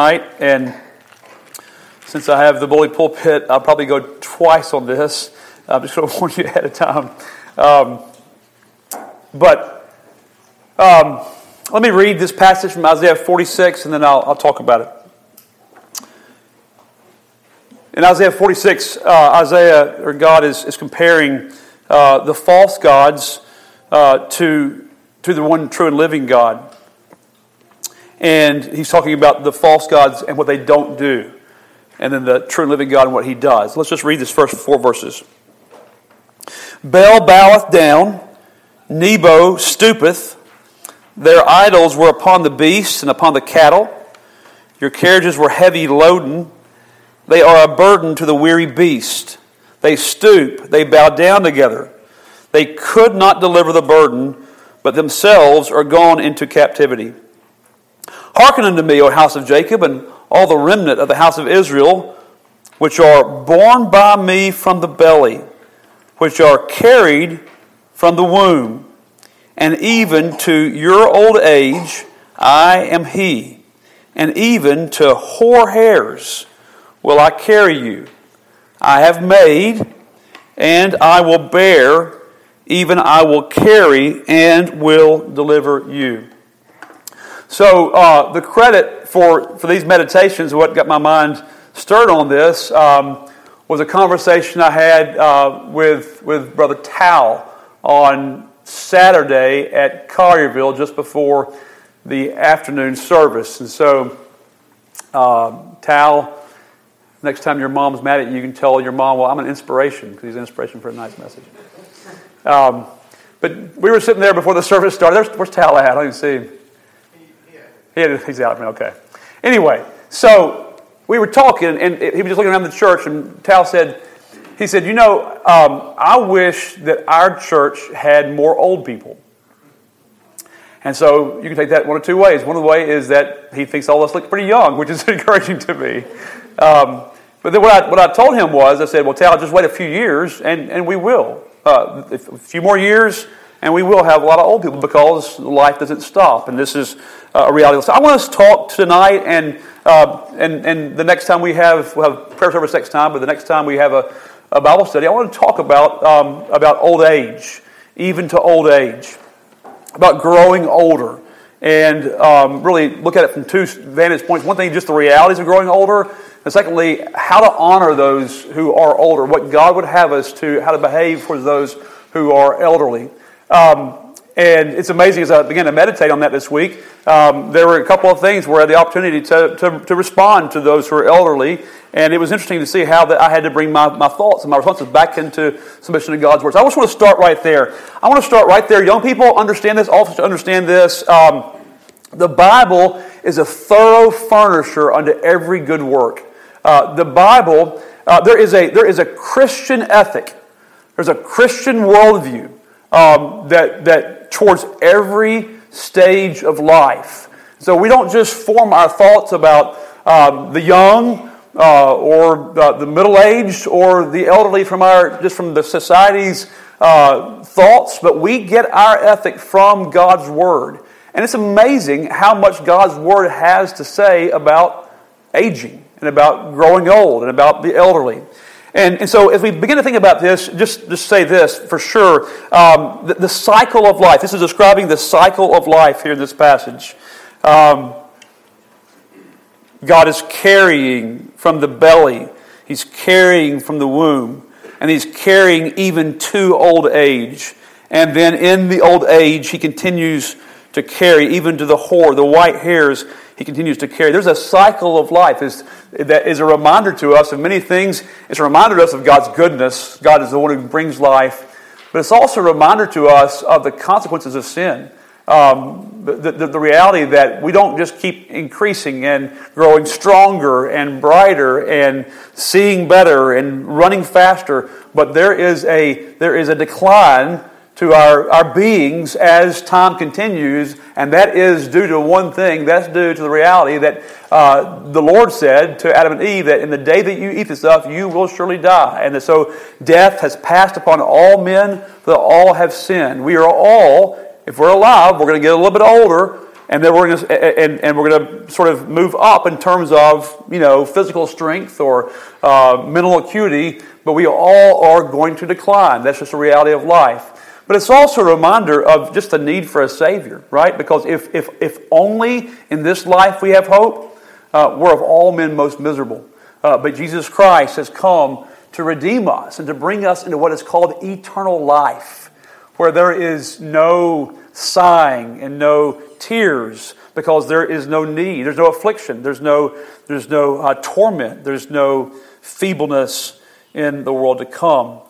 tonight, and since I have the bully pulpit, I'll probably go twice on this. I'm just going to warn you ahead of time. Um, but um, let me read this passage from Isaiah 46, and then I'll, I'll talk about it. In Isaiah 46, uh, Isaiah or God is, is comparing uh, the false gods uh, to, to the one true and living God. And he's talking about the false gods and what they don't do, and then the true and living God and what he does. Let's just read this first four verses. Baal boweth down, Nebo stoopeth. Their idols were upon the beasts and upon the cattle. Your carriages were heavy loaden. They are a burden to the weary beast. They stoop, they bow down together. They could not deliver the burden, but themselves are gone into captivity. Hearken unto me, O house of Jacob, and all the remnant of the house of Israel, which are born by me from the belly, which are carried from the womb, and even to your old age I am he, and even to hoar hairs will I carry you. I have made, and I will bear even I will carry and will deliver you. So, uh, the credit for, for these meditations, what got my mind stirred on this, um, was a conversation I had uh, with, with Brother Tal on Saturday at Collierville just before the afternoon service. And so, uh, Tal, next time your mom's mad at you, you can tell your mom, well, I'm an inspiration, because he's an inspiration for a nice message. Um, but we were sitting there before the service started. There's, where's Tal at? I don't even see him. He, he's out. Okay. Anyway, so we were talking, and he was just looking around the church, and Tal said, he said, you know, um, I wish that our church had more old people. And so you can take that one of two ways. One of the way is that he thinks all of us look pretty young, which is encouraging to me. Um, but then what I, what I told him was, I said, well, Tal, just wait a few years, and, and we will uh, a few more years, and we will have a lot of old people because life doesn't stop, and this is uh, a reality. So I want us to talk tonight, and uh, and and the next time we have we'll have prayer service next time, but the next time we have a, a Bible study, I want to talk about um, about old age, even to old age, about growing older, and um, really look at it from two vantage points. One thing, just the realities of growing older and secondly, how to honor those who are older, what God would have us to, how to behave for those who are elderly. Um, and it's amazing as I began to meditate on that this week, um, there were a couple of things where I had the opportunity to, to, to, respond to those who are elderly. And it was interesting to see how that I had to bring my, my thoughts and my responses back into submission to God's words. I just want to start right there. I want to start right there. Young people understand this, also understand this. Um, the Bible is a thorough furnisher unto every good work. Uh, the Bible, uh, there, is a, there is a Christian ethic, there's a Christian worldview um, that, that towards every stage of life. So we don't just form our thoughts about um, the young uh, or the middle aged or the elderly from our just from the society's uh, thoughts, but we get our ethic from God's Word. And it's amazing how much God's Word has to say about aging and about growing old and about the elderly. And, and so, as we begin to think about this, just, just say this for sure um, the, the, cycle of life. This is describing the cycle of life here in this passage. Um, God is carrying from the belly, He's carrying from the womb, and He's carrying even to old age. And then in the old age, He continues to carry even to the hoar, the white hairs he continues to carry. There's a cycle of life is, that is a reminder to us of many things. It's a reminder to us of God's goodness. God is the one who brings life. But it's also a reminder to us of the consequences of sin. Um, the, the, the, reality that we don't just keep increasing and growing stronger and brighter and seeing better and running faster, but there is a, there is a decline to our, our beings as time continues, and that is due to one thing. That's due to the reality that uh, the Lord said to Adam and Eve that in the day that you eat this stuff, you will surely die. And so death has passed upon all men, for all have sinned. We are all, if we're alive, we're going to get a little bit older, and then we're going to, and, and we're going to sort of move up in terms of you know physical strength or uh, mental acuity, but we all are going to decline. That's just a reality of life. But it's also a reminder of just the need for a Savior, right? Because if, if, if only in this life we have hope, uh, we're of all men most miserable. Uh, but Jesus Christ has come to redeem us and to bring us into what is called eternal life, where there is no sighing and no tears because there is no need, there's no affliction, there's no, there's no uh, torment, there's no feebleness in the world to come.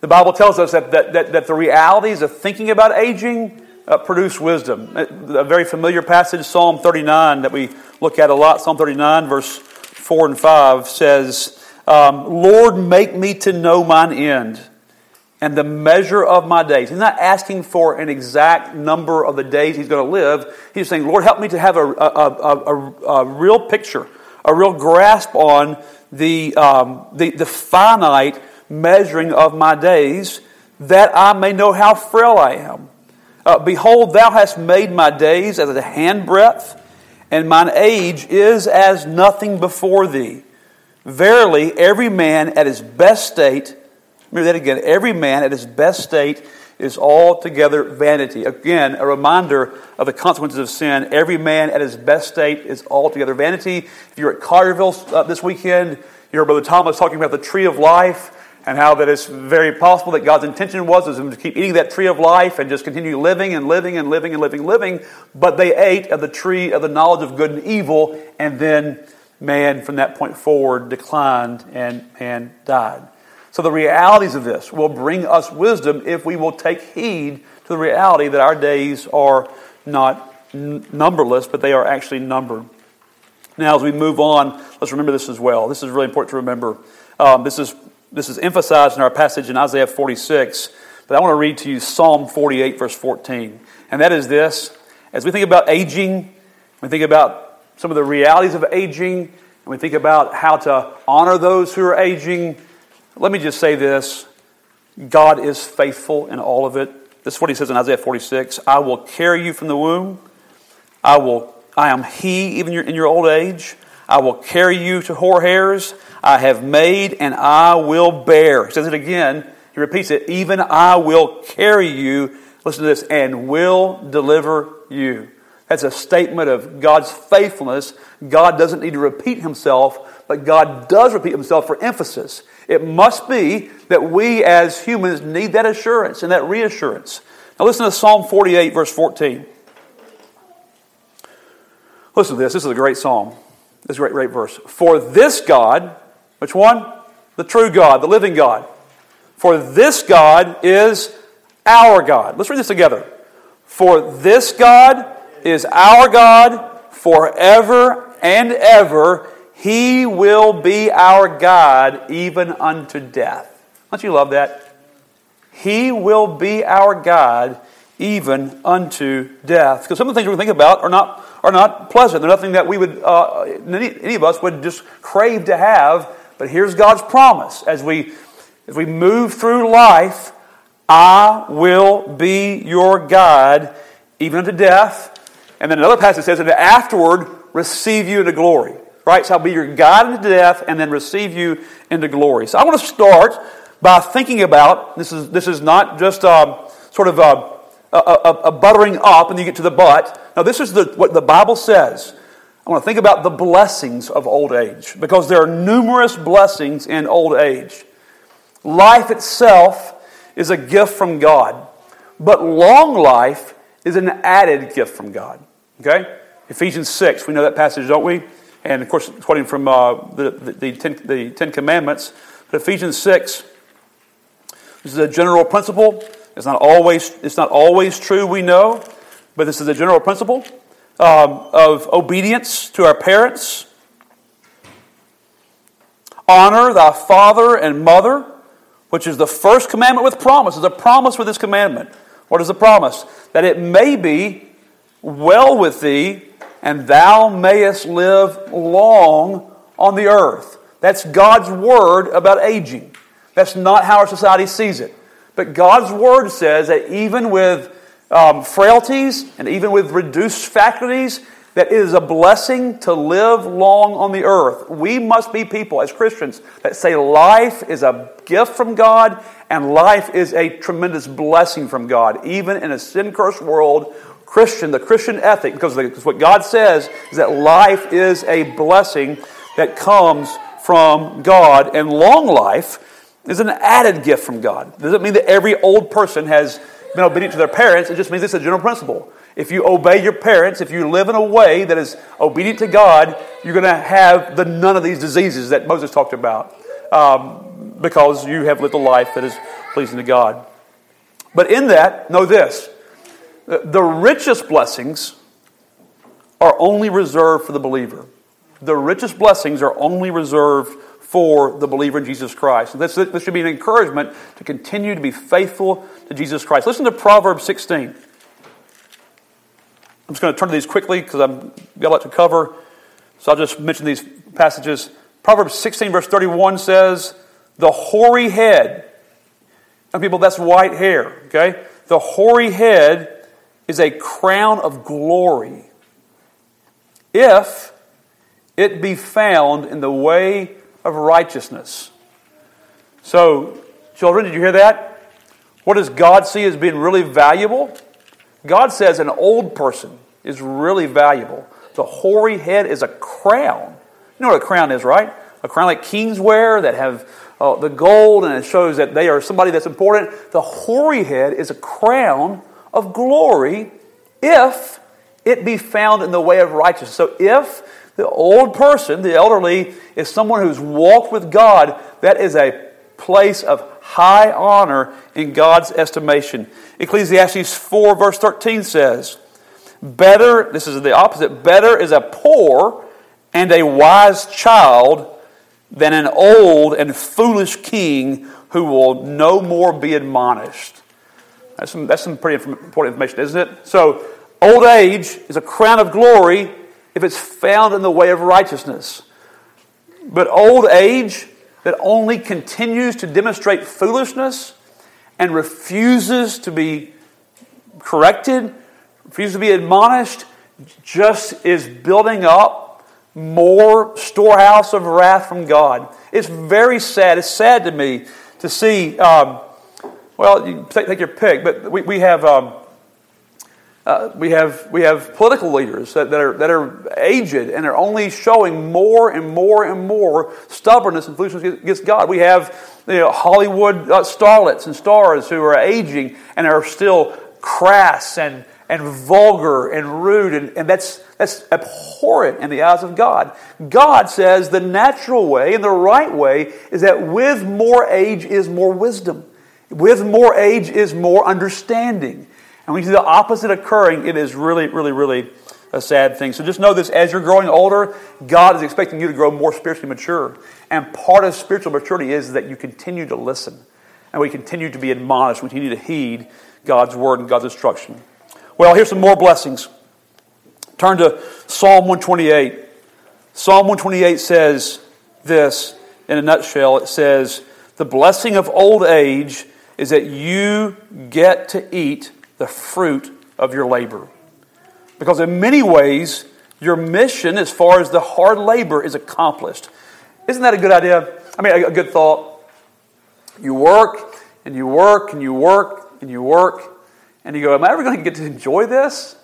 The Bible tells us that, that, that, that the realities of thinking about aging uh, produce wisdom. A very familiar passage, Psalm 39, that we look at a lot, Psalm 39, verse 4 and 5 says, um, Lord, make me to know mine end and the measure of my days. He's not asking for an exact number of the days he's going to live. He's saying, Lord, help me to have a, a, a, a real picture, a real grasp on the, um, the, the finite measuring of my days, that I may know how frail I am. Uh, Behold, thou hast made my days as a handbreadth, and mine age is as nothing before thee. Verily, every man at his best state, remember that again, every man at his best state is altogether vanity. Again, a reminder of the consequences of sin. Every man at his best state is altogether vanity. If you're at Carterville uh, this weekend, you heard Brother Thomas talking about the tree of life and how that it's very possible that God's intention was, was to keep eating that tree of life and just continue living and living and living and living living. But they ate of the tree of the knowledge of good and evil, and then man, from that point forward, declined and, and died. So the realities of this will bring us wisdom if we will take heed to the reality that our days are not n- numberless, but they are actually numbered. Now, as we move on, let's remember this as well. This is really important to remember. Um, this is this is emphasized in our passage in Isaiah 46, but I want to read to you Psalm 48, verse 14. And that is this as we think about aging, we think about some of the realities of aging, and we think about how to honor those who are aging, let me just say this God is faithful in all of it. This is what he says in Isaiah 46 I will carry you from the womb. I will I am he even in your old age. I will carry you to hoar hairs. I have made and I will bear. He says it again. He repeats it. Even I will carry you. Listen to this. And will deliver you. That's a statement of God's faithfulness. God doesn't need to repeat himself, but God does repeat himself for emphasis. It must be that we as humans need that assurance and that reassurance. Now listen to Psalm 48, verse 14. Listen to this. This is a great psalm. This is a great, great verse. For this God, which one? The true God, the living God. For this God is our God. Let's read this together. For this God is our God forever and ever. He will be our God even unto death. Don't you love that? He will be our God even unto death. Because some of the things we think about are not, are not pleasant. They're nothing that we would, uh, any, any of us would just crave to have but here's God's promise as we, as we move through life I will be your God even unto death. And then another passage says, and afterward receive you into glory. Right? So I'll be your God into death and then receive you into glory. So I want to start by thinking about this is, this is not just um, sort of a, a, a, a, buttering up and you get to the butt. Now, this is the, what the Bible says I want to think about the blessings of old age because there are numerous blessings in old age. Life itself is a gift from God, but long life is an added gift from God. Okay? Ephesians 6, we know that passage, don't we? And of course, quoting from uh, the, the, the, ten, the Ten Commandments. But Ephesians 6, this is a general principle. It's not always, it's not always true, we know, but this is a general principle um, of obedience to our parents. Honor thy father and mother, which is the first commandment with promise. There's a promise with this commandment. What is the promise? That it may be well with thee, and thou mayest live long on the earth. That's God's word about aging. That's not how our society sees it. But God's word says that even with um, frailties and even with reduced faculties, that it is a blessing to live long on the earth. We must be people as Christians that say life is a gift from God and life is a tremendous blessing from God. Even in a sin cursed world, Christian, the Christian ethic, because what God says is that life is a blessing that comes from God, and long life is an added gift from God. Doesn't mean that every old person has been obedient to their parents, it just means it's a general principle. If you obey your parents, if you live in a way that is obedient to God, you're going to have the none of these diseases that Moses talked about um, because you have lived a life that is pleasing to God. But in that, know this the richest blessings are only reserved for the believer. The richest blessings are only reserved for the believer in Jesus Christ. This, this should be an encouragement to continue to be faithful to Jesus Christ. Listen to Proverbs 16. I'm just going to turn to these quickly because I've got a lot to cover. So I'll just mention these passages. Proverbs 16, verse 31 says, The hoary head. Some people, that's white hair, okay? The hoary head is a crown of glory. If it be found in the way of righteousness. So, children, did you hear that? What does God see as being really valuable? God says an old person is really valuable. The hoary head is a crown. You know what a crown is, right? A crown like kings wear that have uh, the gold and it shows that they are somebody that's important. The hoary head is a crown of glory if it be found in the way of righteousness. So if the old person, the elderly, is someone who's walked with God. That is a place of high honor in God's estimation. Ecclesiastes 4, verse 13 says, Better, this is the opposite, better is a poor and a wise child than an old and foolish king who will no more be admonished. That's some, that's some pretty important information, isn't it? So, old age is a crown of glory if it's found in the way of righteousness. But old age that only continues to demonstrate foolishness and refuses to be corrected, refuses to be admonished, just is building up more storehouse of wrath from God. It's very sad. It's sad to me to see, um, well, you take, take, your pick, but we, we have. Um, uh, we, have, we have political leaders that, that, are, that are aged and are only showing more and more and more stubbornness and foolishness against God. We have you know, Hollywood uh, starlets and stars who are aging and are still crass and, and vulgar and rude, and, and that's, that's abhorrent in the eyes of God. God says the natural way and the right way is that with more age is more wisdom, with more age is more understanding. And you see the opposite occurring, it is really, really, really a sad thing. So just know this as you're growing older, God is expecting you to grow more spiritually mature. And part of spiritual maturity is that you continue to listen and we continue to be admonished, we continue to heed God's word and God's instruction. Well, here's some more blessings. Turn to Psalm 128. Psalm 128 says this in a nutshell it says, The blessing of old age is that you get to eat the fruit of your labor. Because in many ways, your mission, as far as the hard labor, is accomplished. Isn't that a good idea? I mean, a good thought. You work and you work and you work and you work, and you go, Am I ever going to get to enjoy this?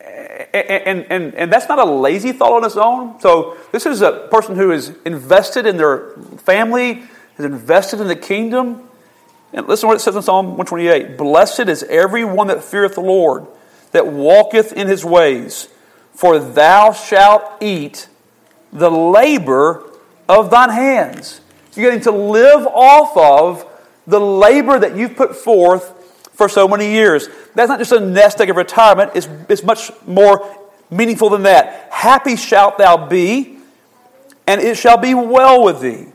And, and, and that's not a lazy thought on its own. So, this is a person who is invested in their family, is invested in the kingdom, and listen to what it says in Psalm 128 Blessed is every one that feareth the Lord, that walketh in his ways, for thou shalt eat the labor of thine hands. You're getting to live off of the labor that you've put forth for so many years. That's not just a nest egg of retirement, it's, it's much more meaningful than that. Happy shalt thou be, and it shall be well with thee.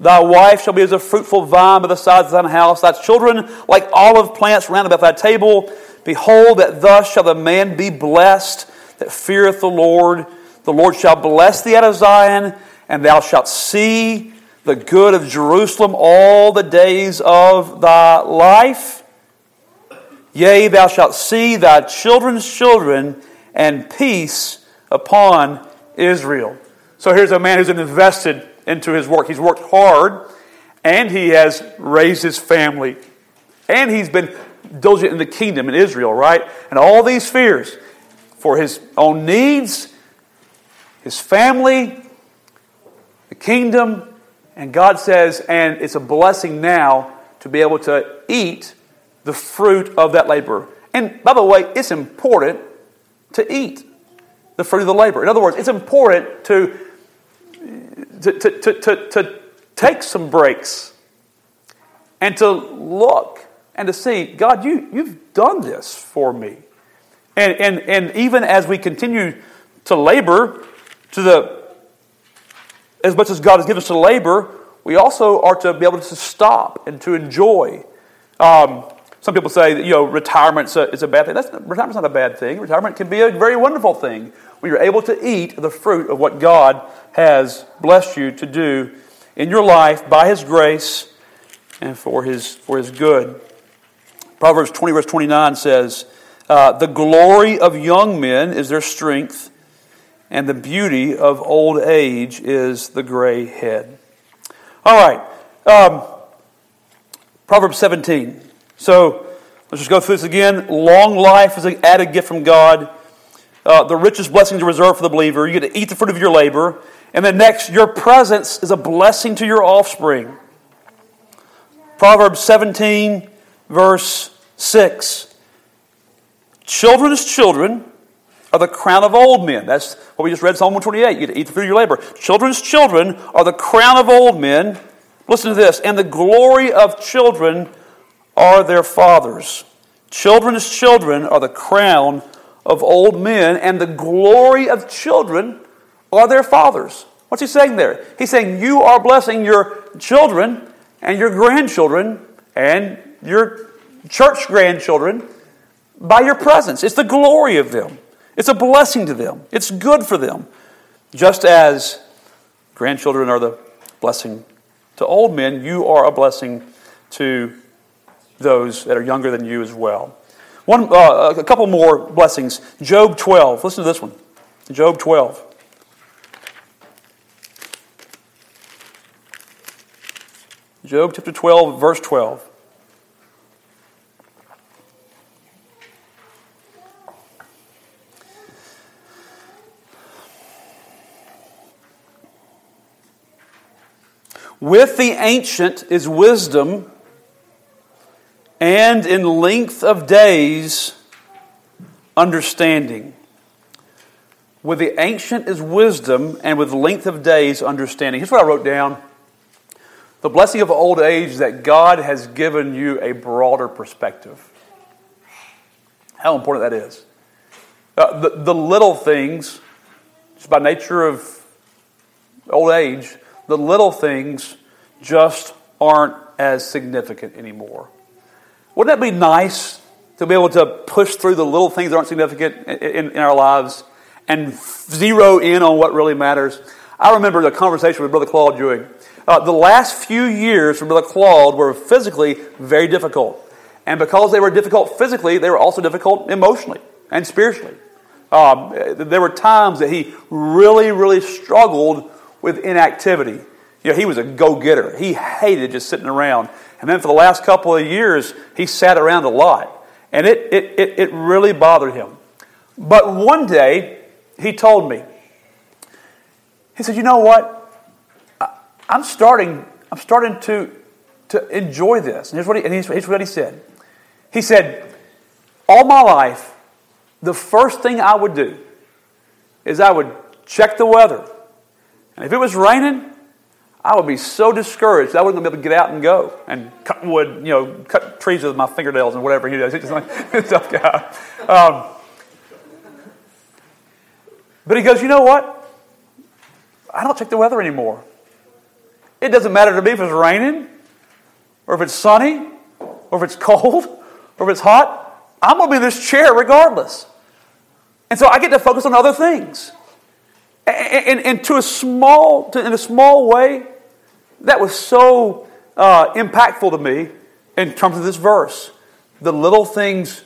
Thy wife shall be as a fruitful vine by the sides of thine house, thy children like olive plants round about thy table. Behold, that thus shall the man be blessed that feareth the Lord. The Lord shall bless thee out of Zion, and thou shalt see the good of Jerusalem all the days of thy life. Yea, thou shalt see thy children's children, and peace upon Israel. So here's a man who's invested into his work. He's worked hard, and he has raised his family, and he's been diligent in the kingdom in Israel, right? And all these fears for his own needs, his family, the kingdom, and God says, and it's a blessing now to be able to eat the fruit of that labor. And by the way, it's important to eat the fruit of the labor. In other words, it's important to, to, to, to, to, take some breaks and to look and to see, God, you, you've done this for me. And, and, and even as we continue to labor to the, as much as God has given us to labor, we also are to be able to stop and to enjoy. Um, some people say that you know retirement is a bad thing. That's, retirement's not a bad thing. Retirement can be a very wonderful thing when you're able to eat the fruit of what God has blessed you to do in your life by His grace and for His for His good. Proverbs 20 verse 29 says, uh, "The glory of young men is their strength, and the beauty of old age is the gray head." All right, um, Proverbs 17. So let's just go through this again. Long life is an added gift from God. Uh, the richest blessings are reserved for the believer. You get to eat the fruit of your labor. And then next, your presence is a blessing to your offspring. Proverbs 17, verse 6. Children's children are the crown of old men. That's what we just read, Psalm 128. You get to eat the fruit of your labor. Children's children are the crown of old men. Listen to this. And the glory of children are their fathers. Children's children are the crown of old men, and the glory of children are their fathers. What's he saying there? He's saying you are blessing your children and your grandchildren and your church grandchildren by your presence. It's the glory of them, it's a blessing to them, it's good for them. Just as grandchildren are the blessing to old men, you are a blessing to those that are younger than you as well. One, uh, a couple more blessings. Job 12. Listen to this one. Job 12. Job chapter 12, verse 12. With the ancient is wisdom and in length of days, understanding. With the ancient is wisdom, and with length of days, understanding. Here's what I wrote down The blessing of old age that God has given you a broader perspective. How important that is. Uh, the, the little things, just by nature of old age, the little things just aren't as significant anymore. Wouldn't that be nice to be able to push through the little things that aren't significant in, in our lives and zero in on what really matters? I remember the conversation with Brother Claude doing. Uh, the last few years for Brother Claude were physically very difficult. And because they were difficult physically, they were also difficult emotionally and spiritually. Um, there were times that he really, really struggled with inactivity. You know, he was a go getter. He hated just sitting around. And then for the last couple of years, he sat around a lot. And it, it, it, it really bothered him. But one day, he told me, he said, You know what? I'm starting, I'm starting to, to enjoy this. And here's what he, and here's what he said. He said, All my life, the first thing I would do is I would check the weather. And if it was raining, I would be so discouraged I wouldn't be able to get out and go and cut wood, you know, cut trees with my fingernails and whatever he does. He's just like tough guy. Um, but he goes, you know what? I don't check the weather anymore. It doesn't matter to me if it's raining, or if it's sunny, or if it's cold, or if it's hot. I'm going to be in this chair regardless. And so I get to focus on other things. And, and, to a small, to, in a small way, that was so uh, impactful to me in terms of this verse. the little things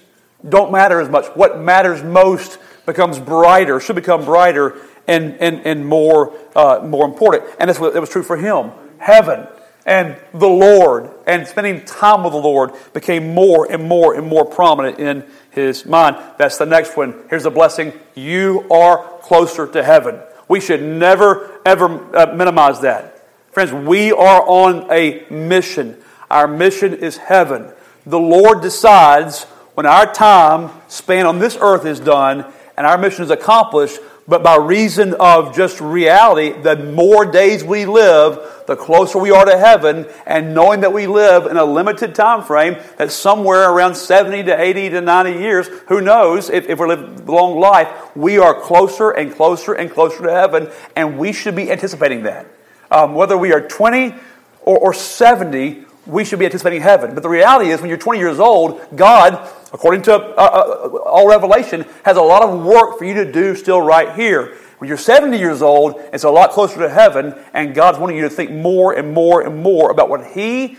don't matter as much. What matters most becomes brighter, should become brighter and, and, and more, uh, more important. And that's what it was true for him. Heaven and the Lord and spending time with the Lord became more and more and more prominent in his mind. That's the next one. Here's the blessing you are closer to heaven. We should never, ever uh, minimize that. Friends, we are on a mission. Our mission is heaven. The Lord decides when our time span on this earth is done and our mission is accomplished, but by reason of just reality, the more days we live, the closer we are to heaven, and knowing that we live in a limited time frame, that somewhere around 70 to 80 to 90 years, who knows if, if we live a long life, we are closer and closer and closer to heaven, and we should be anticipating that. Um, whether we are 20 or, or 70, we should be anticipating heaven. But the reality is, when you're 20 years old, God, according to uh, uh, all revelation, has a lot of work for you to do still right here. When you're 70 years old, it's a lot closer to heaven, and God's wanting you to think more and more and more about what He,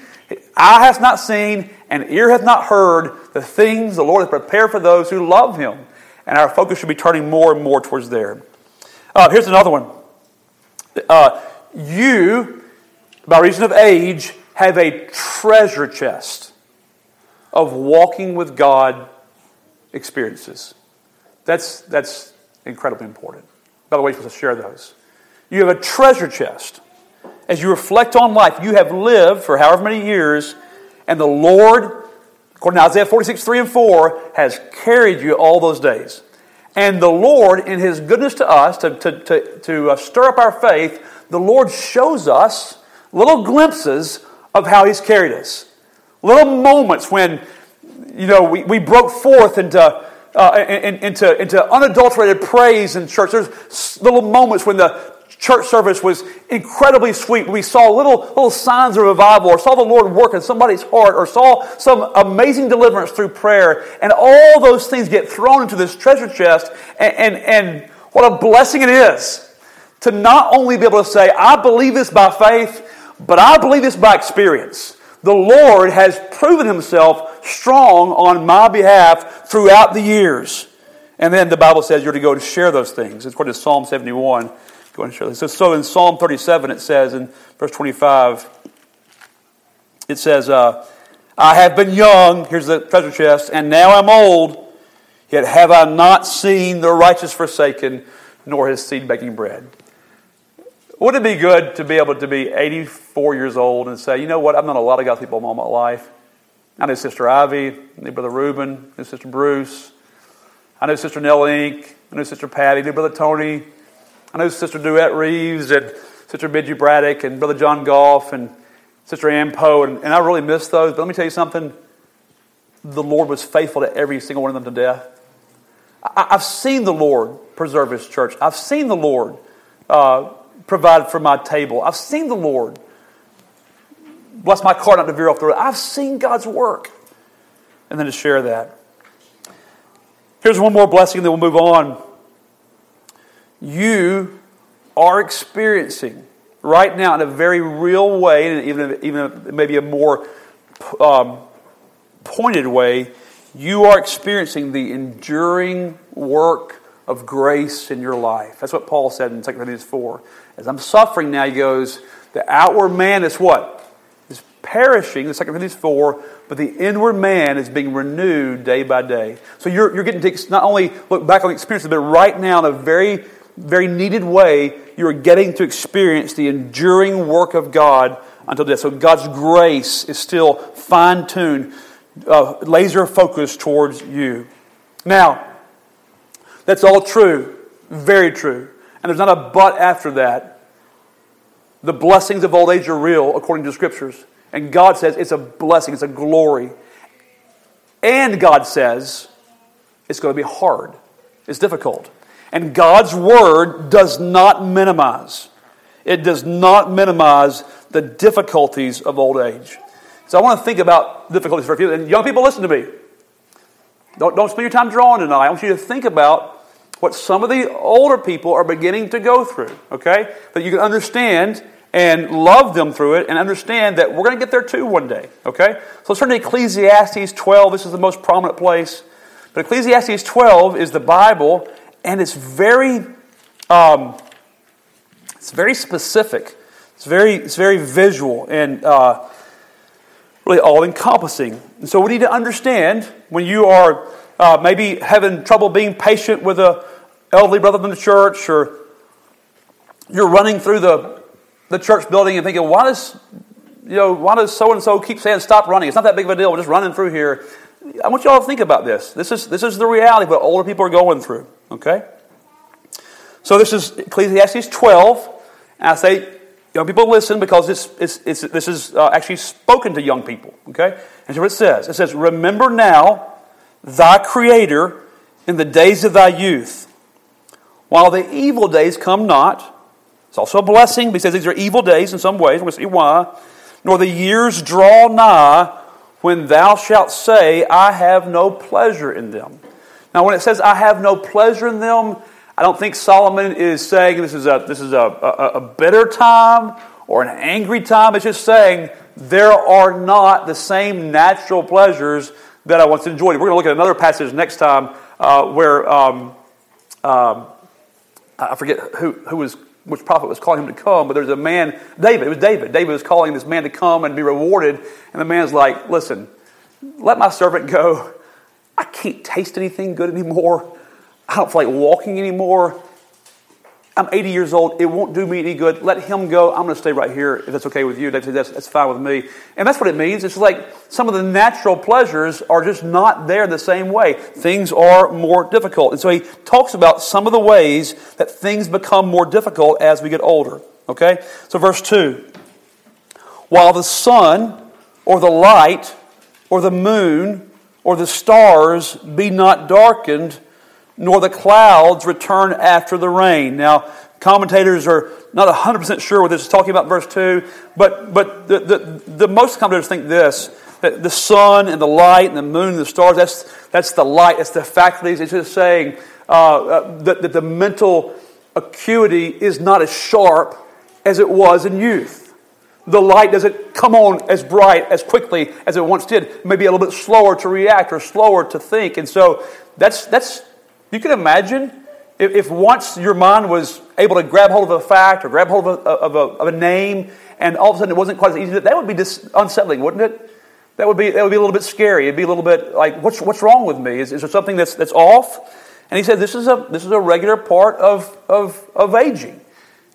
eye has not seen, and ear hath not heard, the things the Lord has prepared for those who love Him. And our focus should be turning more and more towards there. Uh, here's another one. Uh, you, by reason of age, have a treasure chest of walking with God experiences. That's, that's incredibly important. By the way, you're supposed to share those. You have a treasure chest. As you reflect on life, you have lived for however many years, and the Lord, according to Isaiah 46, 3 and 4, has carried you all those days. And the Lord, in His goodness to us, to, to, to, to uh, stir up our faith, the Lord shows us little glimpses of how He's carried us. Little moments when, you know, we, we broke forth into, uh, into, into unadulterated praise in church. There's little moments when the church service was incredibly sweet. We saw little, little signs of revival or saw the Lord work in somebody's heart or saw some amazing deliverance through prayer. And all those things get thrown into this treasure chest. And, and, and what a blessing it is to not only be able to say, I believe this by faith, but I believe this by experience. The Lord has proven himself strong on my behalf throughout the years. And then the Bible says you're to go and share those things. It's according to Psalm 71. Go and share this. So, so in Psalm 37, it says in verse 25, it says, uh, I have been young, here's the treasure chest, and now I'm old, yet have I not seen the righteous forsaken, nor his seed begging bread. Wouldn't it be good to be able to be 84 years old and say, you know what, I've known a lot of God's people all my life. I know Sister Ivy, I know Brother Reuben, I know Sister Bruce, I know Sister Nell Ink, I knew Sister Patty, I know Brother Tony, I know Sister Duet Reeves and Sister Bidgie Braddock and Brother John Goff and Sister Ann Poe, and, and I really miss those. But let me tell you something. The Lord was faithful to every single one of them to death. I, have seen the Lord preserve His church. I've seen the Lord uh, provided for my table. I've seen the Lord bless my car not to veer off the road. I've seen God's work. And then to share that. Here's one more blessing, then we'll move on. You are experiencing right now in a very real way, and even, even maybe a more um, pointed way, you are experiencing the enduring work of grace in your life. That's what Paul said in 2 Corinthians 4. As I'm suffering now, he goes, the outward man is what? Is perishing, in 2 Corinthians 4, but the inward man is being renewed day by day. So you're, you're getting to not only look back on the experience, but right now in a very, very needed way, you're getting to experience the enduring work of God until death. So God's grace is still fine tuned, uh, laser focused towards you. Now, that's all true, very true. And there's not a but after that. The blessings of old age are real according to the scriptures. And God says it's a blessing, it's a glory. And God says it's going to be hard, it's difficult. And God's word does not minimize. It does not minimize the difficulties of old age. So I want to think about difficulties for a few. And young people, listen to me. Don't, don't spend your time drawing tonight. I want you to think about what some of the older people are beginning to go through, okay? That you can understand and love them through it and understand that we're going to get there too one day. Okay? So let's turn to Ecclesiastes 12. This is the most prominent place. But Ecclesiastes 12 is the Bible, and it's very, um, it's very specific. It's very, it's very visual and uh, really all encompassing. And so we need to understand when you are uh, maybe having trouble being patient with a elderly brother in the church, or you're running through the the church building and thinking, why does you know why does so and so keep saying stop running? It's not that big of a deal. We're just running through here. I want you all to think about this. This is this is the reality of what older people are going through. Okay. So this is Ecclesiastes 12. And I say, young people, listen because it's, it's, it's this is uh, actually spoken to young people. Okay. And so it says. It says, "Remember now thy Creator in the days of thy youth, while the evil days come not." It's also a blessing because these are evil days in some ways. To see why. Nor the years draw nigh when thou shalt say, I have no pleasure in them. Now, when it says, I have no pleasure in them, I don't think Solomon is saying this is a, this is a, a, a bitter time or an angry time. It's just saying there are not the same natural pleasures that I once enjoyed. We're going to look at another passage next time uh, where um, um, I forget who, who was which prophet was calling him to come, but there's a man, David, it was David. David was calling this man to come and be rewarded. And the man's like, listen, let my servant go. I can't taste anything good anymore. I don't feel like walking anymore. I'm 80 years old. It won't do me any good. Let him go. I'm going to stay right here if that's okay with you. That's, that's fine with me. And that's what it means. It's like some of the natural pleasures are just not there the same way. Things are more difficult. And so he talks about some of the ways that things become more difficult as we get older. Okay? So, verse 2 While the sun or the light or the moon or the stars be not darkened, nor the clouds return after the rain. Now, commentators are not 100% sure what this is talking about, verse 2, but, but the, the, the most commentators think this that the sun and the light and the moon and the stars, that's, that's the light, that's the faculties. It's just saying uh, uh, that, that the mental acuity is not as sharp as it was in youth. The light doesn't come on as bright, as quickly as it once did. Maybe a little bit slower to react or slower to think. And so that's, that's you can imagine if, if, once your mind was able to grab hold of a fact or grab hold of a, of a, of a name, and all of a sudden it wasn't quite as easy, that would be dis- unsettling, wouldn't it? That would, be, that would be a little bit scary. It'd be a little bit like, what's, what's wrong with me? Is, is there something that's, that's off? And he said, this is a, this is a regular part of, of, of aging.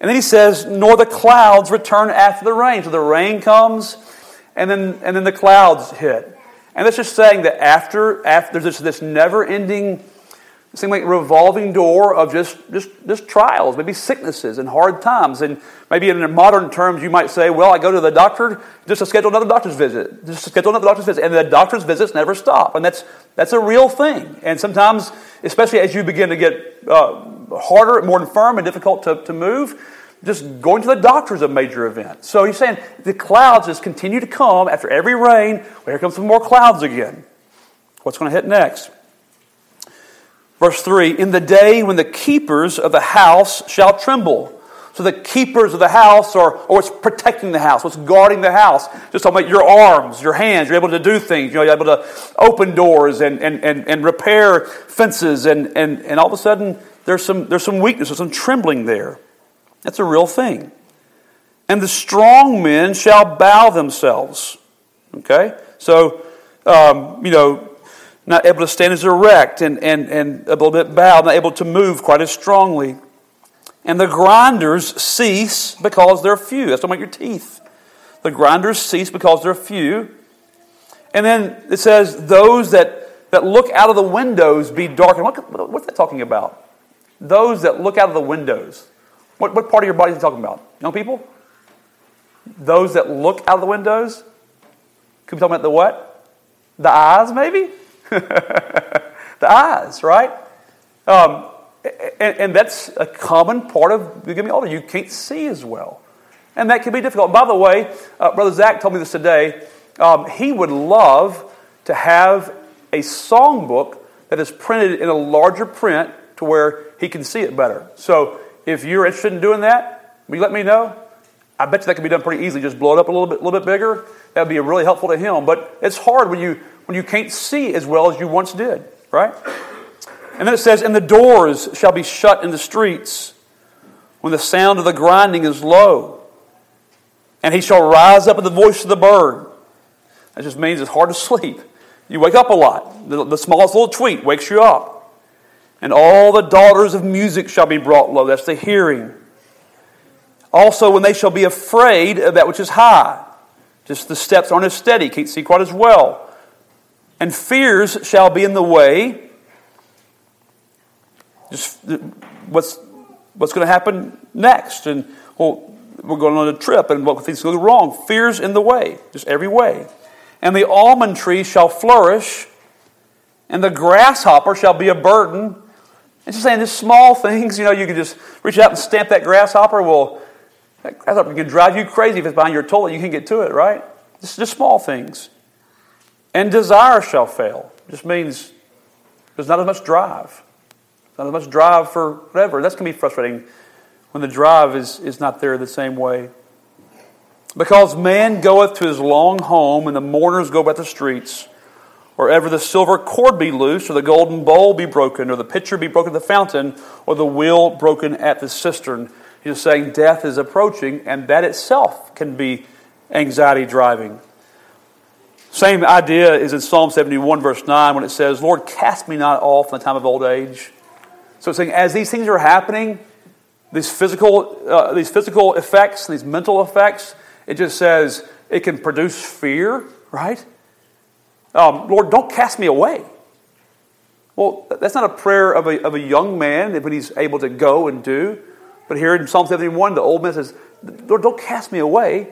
And then he says, nor the clouds return after the rain. So the rain comes, and then, and then the clouds hit. And that's just saying that after, after there's this, this never ending it seemed like a revolving door of just, just, just trials, maybe sicknesses and hard times. And maybe in modern terms, you might say, well, I go to the doctor just to schedule another doctor's visit, just to schedule another doctor's visit. And the doctor's visits never stop. And that's, that's a real thing. And sometimes, especially as you begin to get uh, harder, more infirm, and difficult to, to move, just going to the doctor is a major event. So he's saying the clouds just continue to come after every rain. Well, here comes some more clouds again. What's going to hit next? Verse 3 In the day when the keepers of the house shall tremble. So the keepers of the house are, or what's protecting the house, what's guarding the house. Just talking about your arms, your hands. You're able to do things. You know, you're able to open doors and, and, and, and repair fences. And, and, and all of a sudden, there's some, there's some weakness, there's some trembling there. That's a real thing. And the strong men shall bow themselves. Okay? So, um, you know, not able to stand as erect and, and, and a little bit bowed, not able to move quite as strongly. And the grinders cease because they're few. That's talking about your teeth. The grinders cease because they're few. And then it says, those that, that look out of the windows be darkened. What, what's that talking about? Those that look out of the windows. What, what part of your body is it talking about? Young people? Those that look out of the windows? Could be talking about the what? The eyes, maybe? the eyes, right? Um, and, and, that's a common part of becoming older. You can't see as well. And that can be difficult. By the way, uh, Brother Zach told me this today. Um, he would love to have a songbook that is printed in a larger print to where he can see it better. So if you're interested in doing that, will you let me know? I bet you that can be done pretty easily. Just blow it up a little bit, little bit bigger. That would be really helpful to him. But it's hard when you when you can't see as well as you once did, right? And then it says, "And the doors shall be shut in the streets when the sound of the grinding is low, and he shall rise up at the voice of the bird." That just means it's hard to sleep. You wake up a lot. The, the smallest little tweet wakes you up. And all the daughters of music shall be brought low. That's the hearing. Also, when they shall be afraid of that which is high, just the steps aren't as steady, can't see quite as well. And fears shall be in the way. Just what's, what's going to happen next? And, well, we're going on a trip, and what things go wrong? Fears in the way, just every way. And the almond tree shall flourish, and the grasshopper shall be a burden. It's just saying, just small things. You know, you can just reach out and stamp that grasshopper. Well, that grasshopper can drive you crazy if it's behind your toilet. You can get to it, right? Is just small things. And desire shall fail. Just means there's not as much drive. Not as much drive for whatever. That's going to be frustrating when the drive is, is not there the same way. Because man goeth to his long home, and the mourners go about the streets. Or ever the silver cord be loose, or the golden bowl be broken, or the pitcher be broken at the fountain, or the wheel broken at the cistern. He's saying death is approaching, and that itself can be anxiety driving. Same idea is in Psalm 71, verse 9, when it says, Lord, cast me not off in the time of old age. So it's saying, as these things are happening, these physical, uh, these physical effects, these mental effects, it just says it can produce fear, right? Um, Lord, don't cast me away. Well, that's not a prayer of a, of a young man when he's able to go and do. But here in Psalm 71, the old man says, Lord, don't cast me away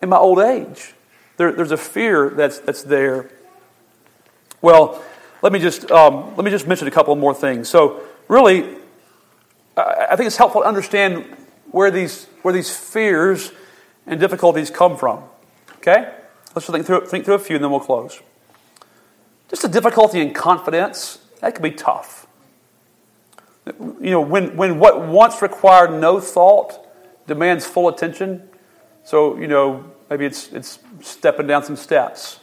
in my old age. There, there's a fear that's, that's there. Well, let me just um, let me just mention a couple more things. So, really, I think it's helpful to understand where these where these fears and difficulties come from. Okay, let's think through think through a few, and then we'll close. Just a difficulty in confidence that can be tough. You know, when when what once required no thought demands full attention. So you know, maybe it's it's stepping down some steps.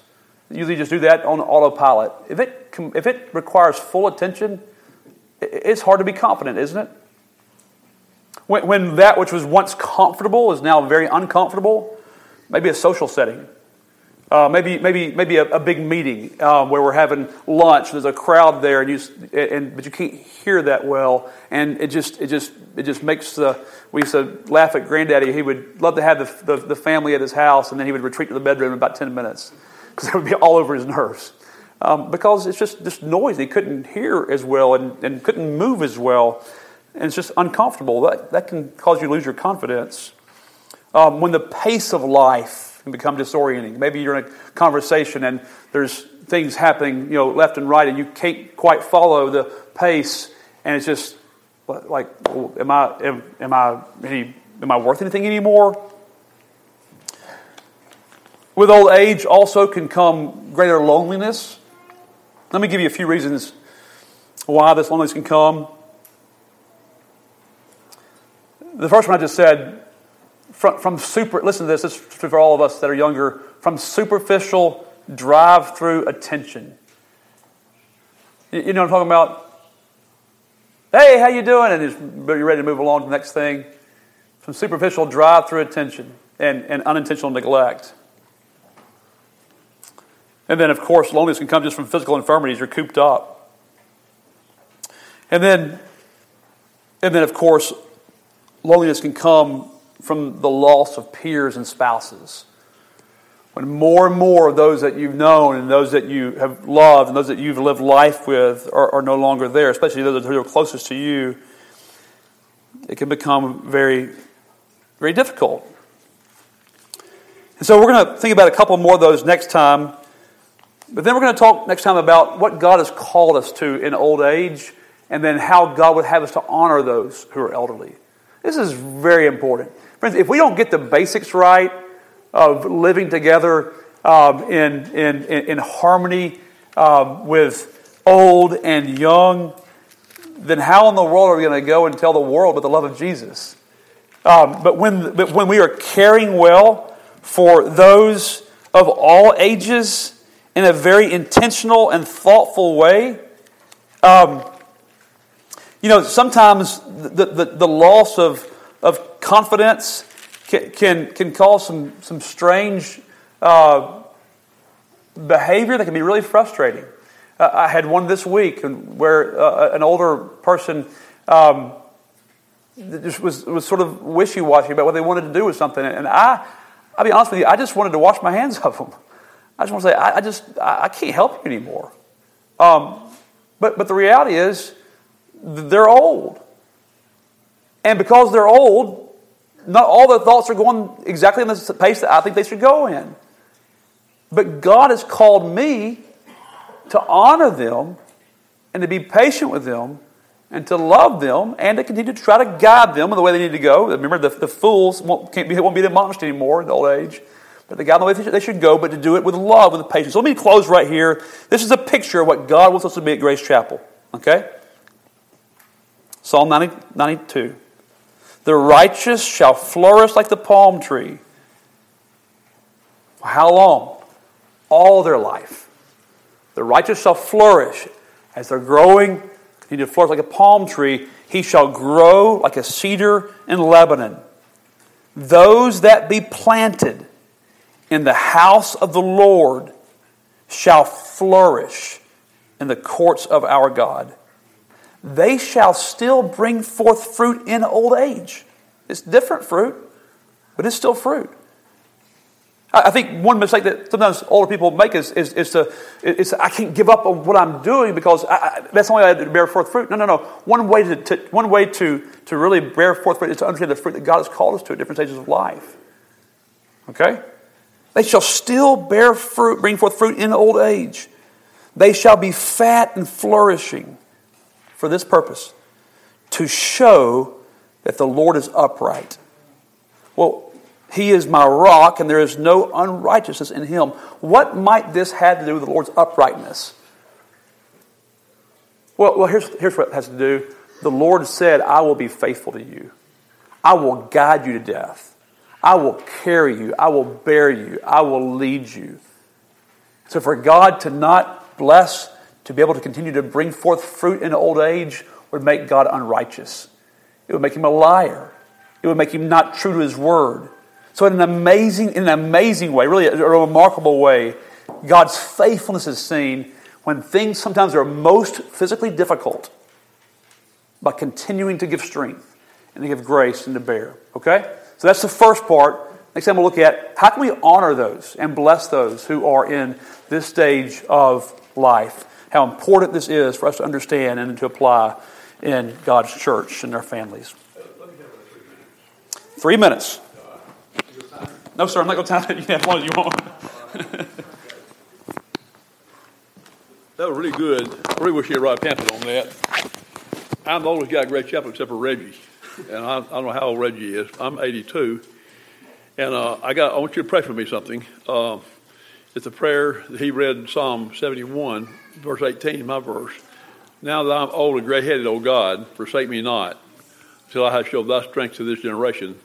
Usually, just do that on autopilot. If it if it requires full attention, it's hard to be confident, isn't it? When, when that which was once comfortable is now very uncomfortable, maybe a social setting. Uh, maybe, maybe, maybe a, a big meeting um, where we're having lunch. There's a crowd there, and you, and, but you can't hear that well, and it just, it just, it just makes the. We used to laugh at Granddaddy. He would love to have the, the, the family at his house, and then he would retreat to the bedroom in about ten minutes because that would be all over his nerves. Um, because it's just just noisy. He couldn't hear as well and, and couldn't move as well, and it's just uncomfortable. That that can cause you to lose your confidence. Um, when the pace of life can become disorienting. Maybe you're in a conversation and there's things happening, you know, left and right, and you can't quite follow the pace, and it's just like, am I am, am I any, am I worth anything anymore? With old age, also can come greater loneliness. Let me give you a few reasons why this loneliness can come. The first one I just said from, from super, listen to this, this is for all of us that are younger, from superficial drive through attention. You, you know what I'm talking about? Hey, how you doing? And you're ready to move along to the next thing. From superficial drive through attention and, and unintentional neglect. And then, of course, loneliness can come just from physical infirmities. You're cooped up. And then, and then, of course, loneliness can come from the loss of peers and spouses. When more and more of those that you've known and those that you have loved and those that you've lived life with are, are no longer there, especially those who are closest to you, it can become very, very difficult. And so we're going to think about a couple more of those next time. But then we're going to talk next time about what God has called us to in old age and then how God would have us to honor those who are elderly. This is very important. Friends, if we don't get the basics right of living together um, in, in, in, harmony um, with old and young, then how in the world are we going to go and tell the world about the love of Jesus? Um, but, when, but when we are caring well for those of all ages in a very intentional and thoughtful way, um, you know, sometimes the, the, the, loss of, of confidence can, can, can cause some, some strange uh, behavior that can be really frustrating. Uh, I had one this week where uh, an older person um, just was, was sort of wishy washy about what they wanted to do with something. And I, I'll be honest with you, I just wanted to wash my hands of them. I just want to say, I, I just, I, I, can't help you anymore. Um, but, but the reality is, they're old. And because they're old, not all their thoughts are going exactly in the pace that I think they should go in. But God has called me to honor them and to be patient with them and to love them and to continue to try to guide them in the way they need to go. Remember, the, the fools won't, can't be, won't be admonished anymore in the old age, but the guide in the way they should, they should go, but to do it with love, with patience. So let me close right here. This is a picture of what God wants us to be at Grace Chapel. Okay? Psalm 90, 92. The righteous shall flourish like the palm tree. How long? All their life. The righteous shall flourish as they're growing, continue to flourish like a palm tree. He shall grow like a cedar in Lebanon. Those that be planted in the house of the Lord shall flourish in the courts of our God. They shall still bring forth fruit in old age. It's different fruit, but it's still fruit. I think one mistake that sometimes older people make is, is, is to, is I can't give up on what I'm doing because I, I, that's the only way I bear forth fruit. No, no, no. One way, to, to, one way to, to really bear forth fruit is to understand the fruit that God has called us to at different stages of life. Okay? They shall still bear fruit, bring forth fruit in old age. They shall be fat and flourishing for this purpose to show that the Lord is upright. Well, he is my rock, and there is no unrighteousness in him. What might this have to do with the Lord's uprightness? Well, well here's, here's what it has to do. The Lord said, I will be faithful to you. I will guide you to death. I will carry you. I will bear you. I will lead you. So, for God to not bless, to be able to continue to bring forth fruit in old age, would make God unrighteous. It would make him a liar. It would make him not true to his word. So, in an amazing, in an amazing way, really a, remarkable way, God's faithfulness is seen when things sometimes are most physically difficult by continuing to give strength and to give grace and to bear. Okay? So that's the first part. Next time we'll look at how can we honor those and bless those who are in this stage of life. How important this is for us to understand and to apply in God's church and our families. Three minutes. No, sir, I'm not going to time it. You can have one you want. that was really good. I really wish you had a pamphlet on that. I'm the oldest guy at Grace Chapel except for Reggie. And I, I, don't know how old Reggie is. I'm 82. And uh, I got. I want you to pray for me something. Uh, it's a prayer that he read Psalm 71, verse 18, my verse. Now that I'm old and gray headed, O God, forsake me not, till I have showed thy strength to this generation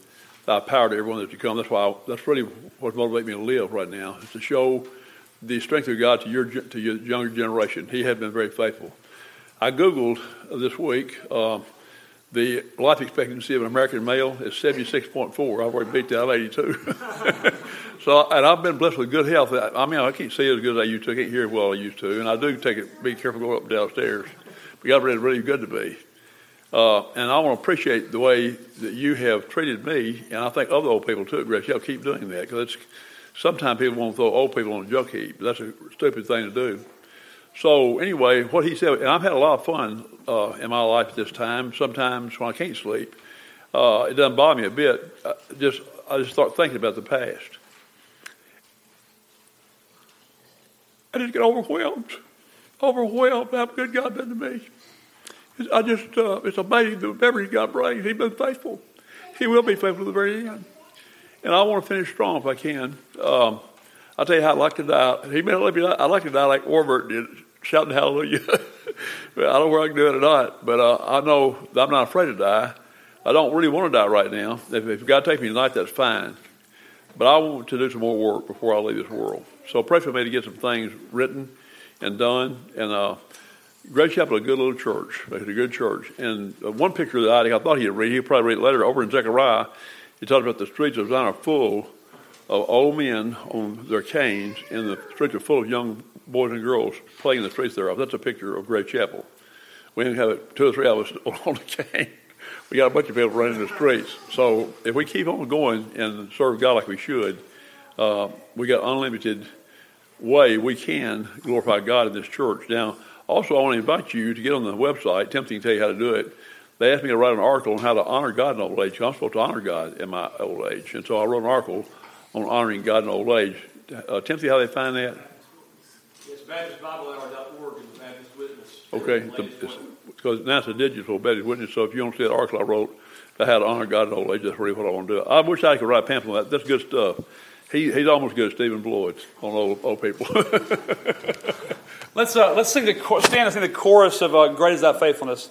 thy power to everyone that you come. That's why I, that's really what motivates me to live right now is to show the strength of God to your to your younger generation. He has been very faithful. I googled this week. Uh, the life expectancy of an American male is 76.4. I've already beat that. I'm 82. so, and I've been blessed with good health. I mean, I can't see as good as I used to. I can't hear as well as I used to. And I do take it, be careful going up and downstairs. But God really, really good to me. Uh, and I want to appreciate the way that you have treated me, and I think other old people too, Grace. Y'all keep doing that because sometimes people want to throw old people on a junk heap. That's a stupid thing to do. So anyway, what he said, and I've had a lot of fun uh, in my life at this time. Sometimes when I can't sleep, uh, it doesn't bother me a bit. I just I just start thinking about the past. I just get overwhelmed, overwhelmed how good God been to me. I just, uh, it's amazing the memories God brings. He's been faithful. He will be faithful to the very end. And I want to finish strong if I can. Um, I'll tell you how I like to die. He may let me die. I like to die like Orbert did, shouting hallelujah. I don't know where I can do it or not, but uh, I know I'm not afraid to die. I don't really want to die right now. If, if God takes me tonight, that's fine. But I want to do some more work before I leave this world. So pray for me to get some things written and done. And uh, Grace Chapel, a good little church. It's a good church. And uh, one picture that I, I thought he'd read, he'd probably read a letter over in Zechariah. He talks about the streets of Zion are full of old men on their canes, in the streets are full of young boys and girls playing in the streets thereof. That's a picture of Grace Chapel. We didn't have it, two or three of us on the cane. We got a bunch of people running in the streets. So if we keep on going and serve God like we should, uh, we got unlimited way we can glorify God in this church. Now, also, I want to invite you to get on the website. Timothy can tell you how to do it. They asked me to write an article on how to honor God in old age. I'm supposed to honor God in my old age, and so I wrote an article on honoring God in old age. Uh, Timothy, how they find that? It's BaptistBibleHour.org and the Baptist Witness. Okay, because now it's a digital Baptist Witness. So if you want to see that article I wrote, to how to honor God in old age, that's really what I want to do. I wish I could write a pamphlet on that. That's good stuff. He, he's almost good as Stephen Floyd on old, old people. let's, uh, let's sing the, stand and sing the chorus of uh, Great is Thy Faithfulness.